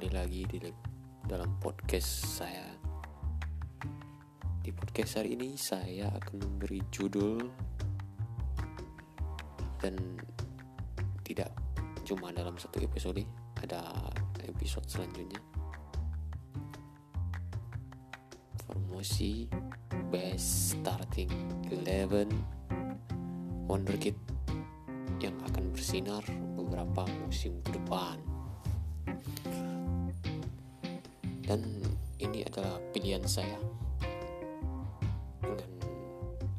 kembali lagi di dalam podcast saya. Di podcast hari ini saya akan memberi judul dan tidak cuma dalam satu episode, ada episode selanjutnya. Promosi Best Starting 11 Wonderkid yang akan bersinar beberapa musim ke depan. Dan ini adalah pilihan saya. Dengan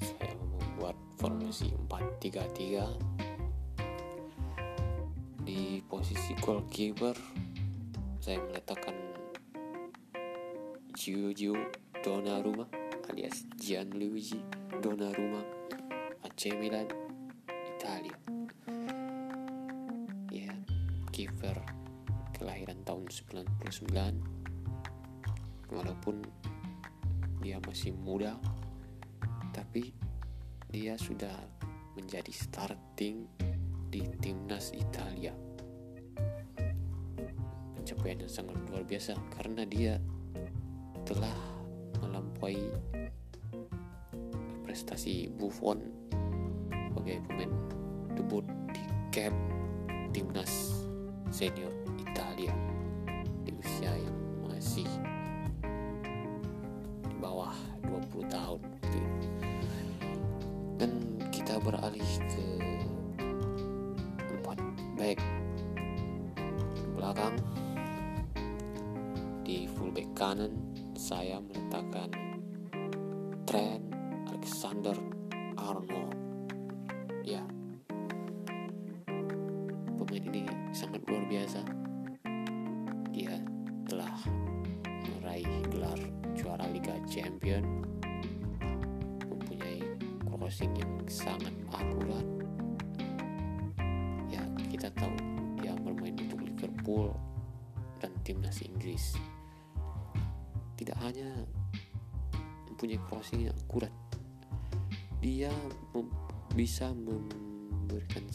saya membuat formasi 4-3-3 di posisi goalkeeper. Saya meletakkan Giorgio Donnarumma alias Gianluigi Donnarumma AC Milan Italia. Ya kiper kelahiran tahun 99 walaupun dia masih muda tapi dia sudah menjadi starting di timnas Italia. Pencapaian yang sangat luar biasa karena dia telah melampaui prestasi Buffon sebagai pemain debut di camp timnas senior Italia di usia yang masih back. Belakang. Di fullback kanan saya meletakkan Trent Alexander Arnold. Ya. Pemain ini sangat luar biasa. Dia telah meraih gelar juara Liga Champion. Mempunyai crossing yang sangat akurat Liverpool dan timnas Inggris tidak hanya mempunyai crossing yang akurat dia mem bisa memberikan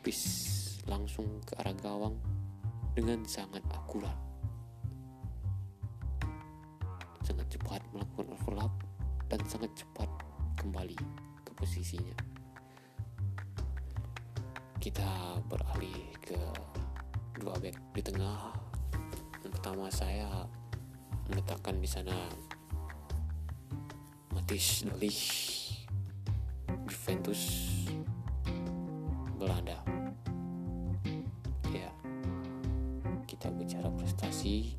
piece langsung ke arah gawang dengan sangat akurat sangat cepat melakukan overlap dan sangat cepat kembali ke posisinya. Kita beralih ke dua back di tengah. Yang pertama saya meletakkan di sana Matis Lich Juventus Belanda. Ya, kita bicara prestasi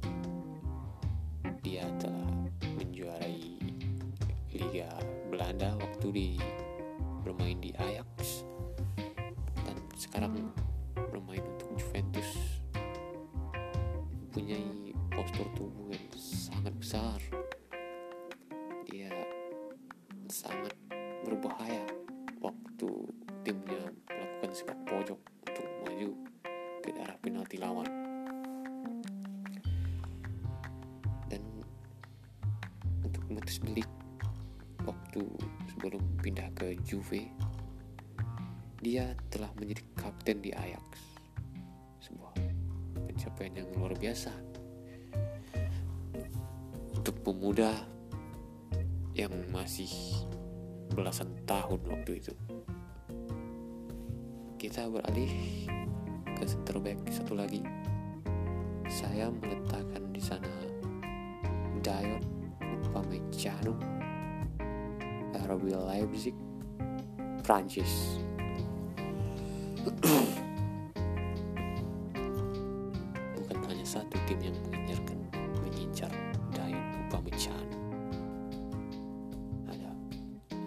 dia telah menjuarai Liga Belanda waktu di bermain di Ajax dan sekarang ke arah penalti lawan. Dan untuk Matis Belik waktu sebelum pindah ke Juve dia telah menjadi kapten di Ajax. Sebuah pencapaian yang luar biasa. Untuk pemuda yang masih belasan tahun waktu itu. Kita beralih ke center back satu lagi. Saya meletakkan di sana Dion Upamecano RB Leipzig Prancis bukan hanya satu tim yang mengincarkan mengincar Dion Upamecano ada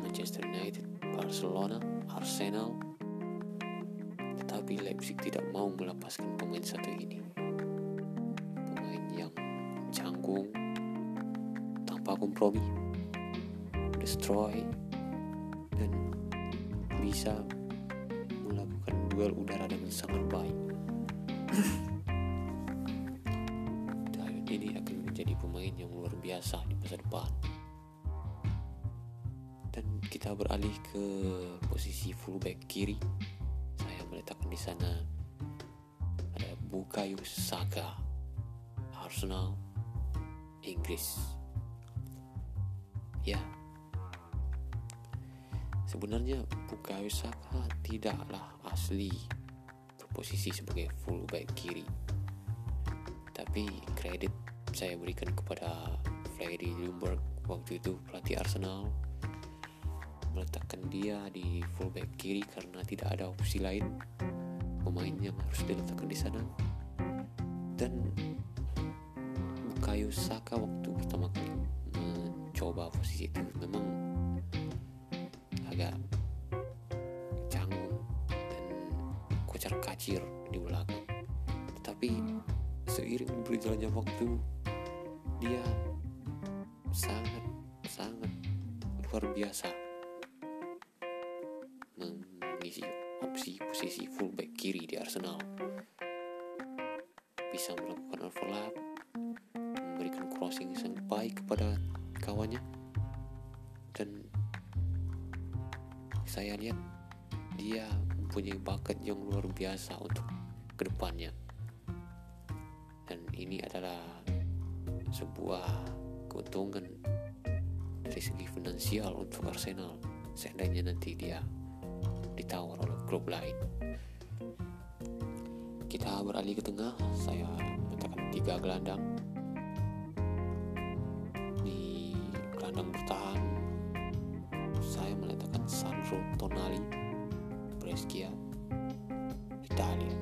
Manchester United Barcelona Arsenal tetapi Leipzig tidak mau melepaskan pemain satu ini. Pemain yang canggung tanpa kompromi destroy dan bisa melakukan duel udara dengan sangat baik. Dayot ini akan menjadi pemain yang luar biasa di masa depan. Dan kita beralih ke posisi fullback kiri meletakkan di sana ada Bukayo Saka Arsenal, Inggris. Ya, sebenarnya Bukayo Saka tidaklah asli berposisi sebagai fullback kiri. Tapi kredit saya berikan kepada Freddy Ljungberg waktu itu pelatih Arsenal meletakkan dia di fullback kiri karena tidak ada opsi lain. Pemain yang harus diletakkan di sana. Dan Bukayo Saka waktu pertama kali mencoba posisi itu memang agak canggung dan kocar kacir di belakang. Tetapi seiring berjalannya waktu dia sangat sangat luar biasa posisi fullback kiri di Arsenal. Bisa melakukan overlap memberikan crossing yang baik kepada kawannya. Dan saya lihat dia mempunyai bakat yang luar biasa untuk ke depannya. Dan ini adalah sebuah keuntungan dari segi finansial untuk Arsenal. Seandainya nanti dia ditawar oleh klub lain. Kita beralih ke tengah. Saya letakkan tiga gelandang. Di gelandang bertahan saya meletakkan Sandro Tonali Brescia Italia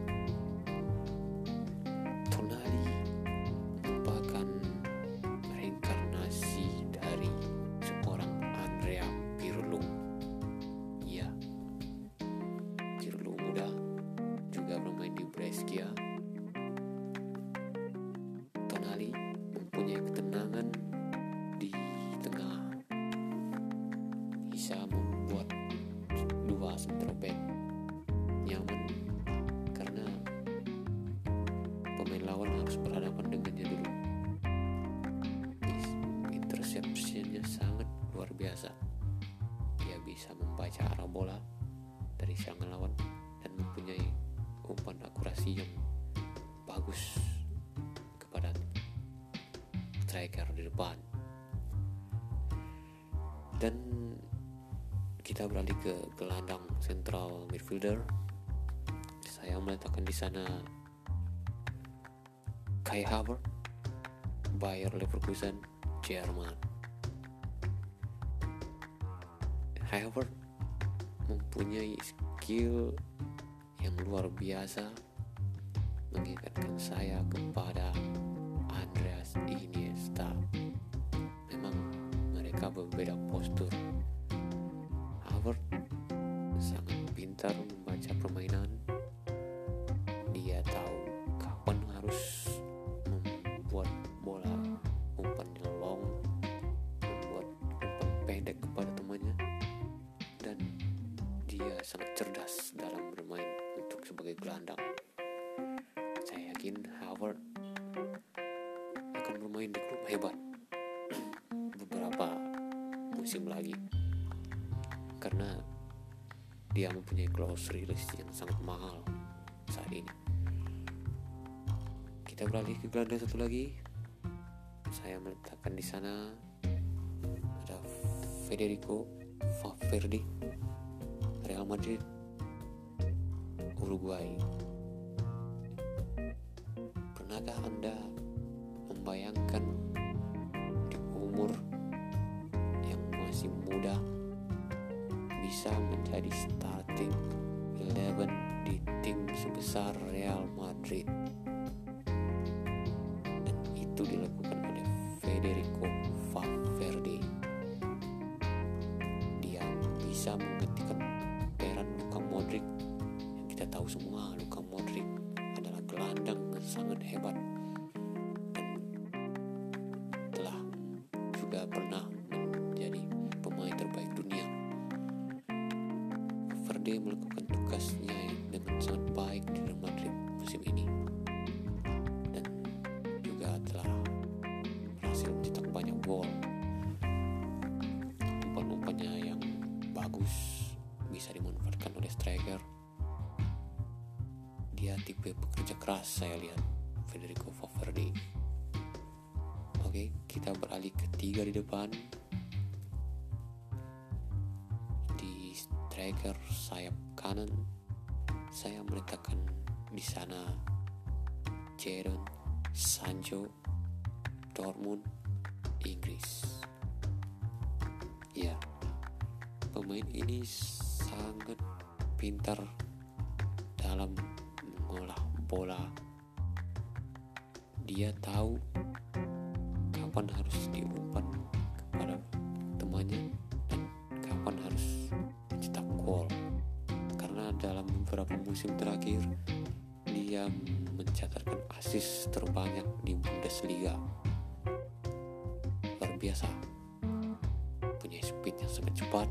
biasa. Dia bisa membaca arah bola dari serangan lawan dan mempunyai umpan akurasi yang bagus kepada striker di depan. Dan kita beralih ke gelandang central midfielder. Saya meletakkan di sana Kai Havertz Bayer Leverkusen Jerman Havertz mempunyai skill yang luar biasa mengingatkan saya kepada Andreas Iniesta. Memang mereka berbeda postur. Havertz sangat pintar membaca permainan. Dia tahu kapan harus membuat bola umpan yang long membuat umpan pendek kepada dan dia sangat cerdas dalam bermain untuk sebagai gelandang. Saya yakin Havertz akan bermain di klub hebat beberapa musim lagi. Karena dia mempunyai close release yang sangat mahal saat ini. Kita beralih ke gelandang satu lagi. Saya meletakkan di sana ada Federico Valverde Real Madrid. Uruguay. Pernahkah anda membayangkan di umur yang masih muda bisa menjadi starting 11 di tim sebesar Real Madrid? Dan itu dilakukan oleh Federico Valverde. Dia bisa menggantikan semua. Luka Modric adalah gelandang yang sangat hebat keras saya lihat Federico Valverde Oke, kita beralih ke tiga di depan. Di striker sayap kanan, saya meletakkan di sana Jadon Sancho Dortmund Inggris. Ya, pemain ini sangat pintar dalam bola. Dia tahu kapan harus diumpan kepada temannya dan kapan harus mencetak gol. Karena dalam beberapa musim terakhir dia mencatatkan asis terbanyak di Bundesliga. Luar biasa. Punya speed yang sangat cepat.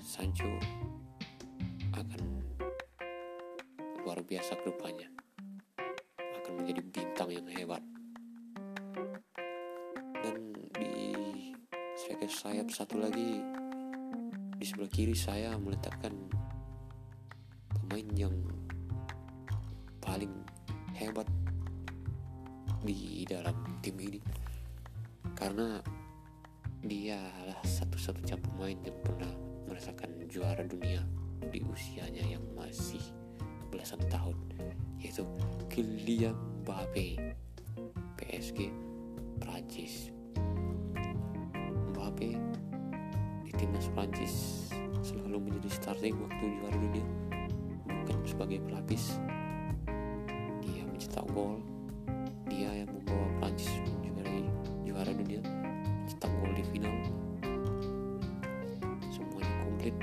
Sancho biasa ke depannya akan menjadi bintang yang hebat. Dan di striker sayap satu lagi di sebelah kiri saya meletakkan pemain yang paling hebat di dalam tim ini. Karena dia adalah satu-satunya pemain yang pernah merasakan juara dunia di usianya yang masih Kylian Mbappe PSG Prancis. Mbappe di timnas Prancis selalu menjadi starting waktu juara dunia bukan sebagai pelapis. Dia mencetak gol dia yang membawa Prancis menjuarai juara dunia mencetak gol di final. Semuanya komplit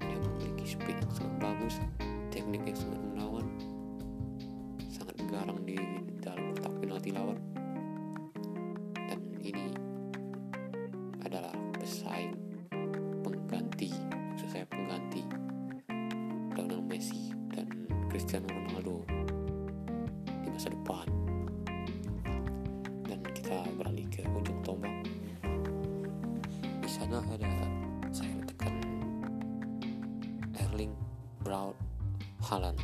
dia memiliki speed yang sangat bagus teknik yang sangat garang di dalam kotak penalti lawan. Dan ini adalah pesaing pengganti maksud saya pengganti Lionel Messi dan Cristiano Ronaldo di masa depan. Dan kita beralih ke ujung tombak. Di sana ada saya letakkan Erling Braut Haaland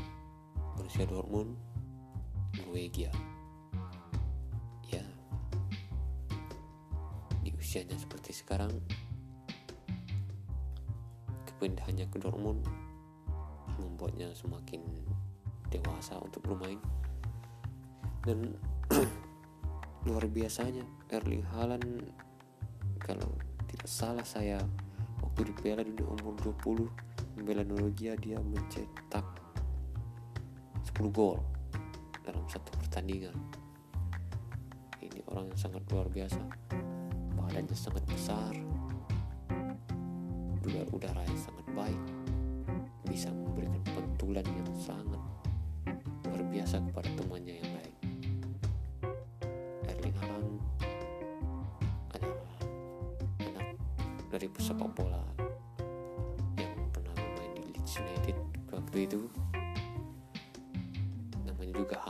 Borussia Dortmund Norwegia. Ya. Di usianya seperti sekarang kepindahannya ke Dortmund membuatnya semakin dewasa untuk bermain. Dan luar biasanya Erling Haaland kalau tidak salah saya waktu di Piala Dunia umur 20 membela Norwegia dia mencetak 10 gol dalam satu pertandingan. Ini orang yang sangat luar biasa. Badannya sangat besar. Juga udara yang sangat baik. Bisa memberikan pentulan yang sangat luar biasa kepada temannya yang lain Erling Haaland adalah anak dari pesepak bola yang pernah bermain di Leeds United waktu itu juga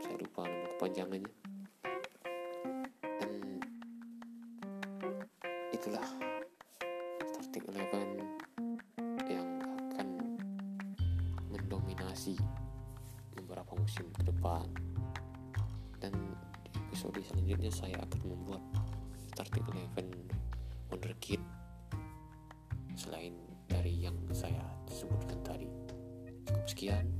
saya lupa nama kepanjangannya. Dan itulah starting eleven yang akan mendominasi beberapa musim ke depan. Dan di episode selanjutnya saya akan membuat starting eleven wonderkid selain dari yang saya sebutkan tadi. Cukup sekian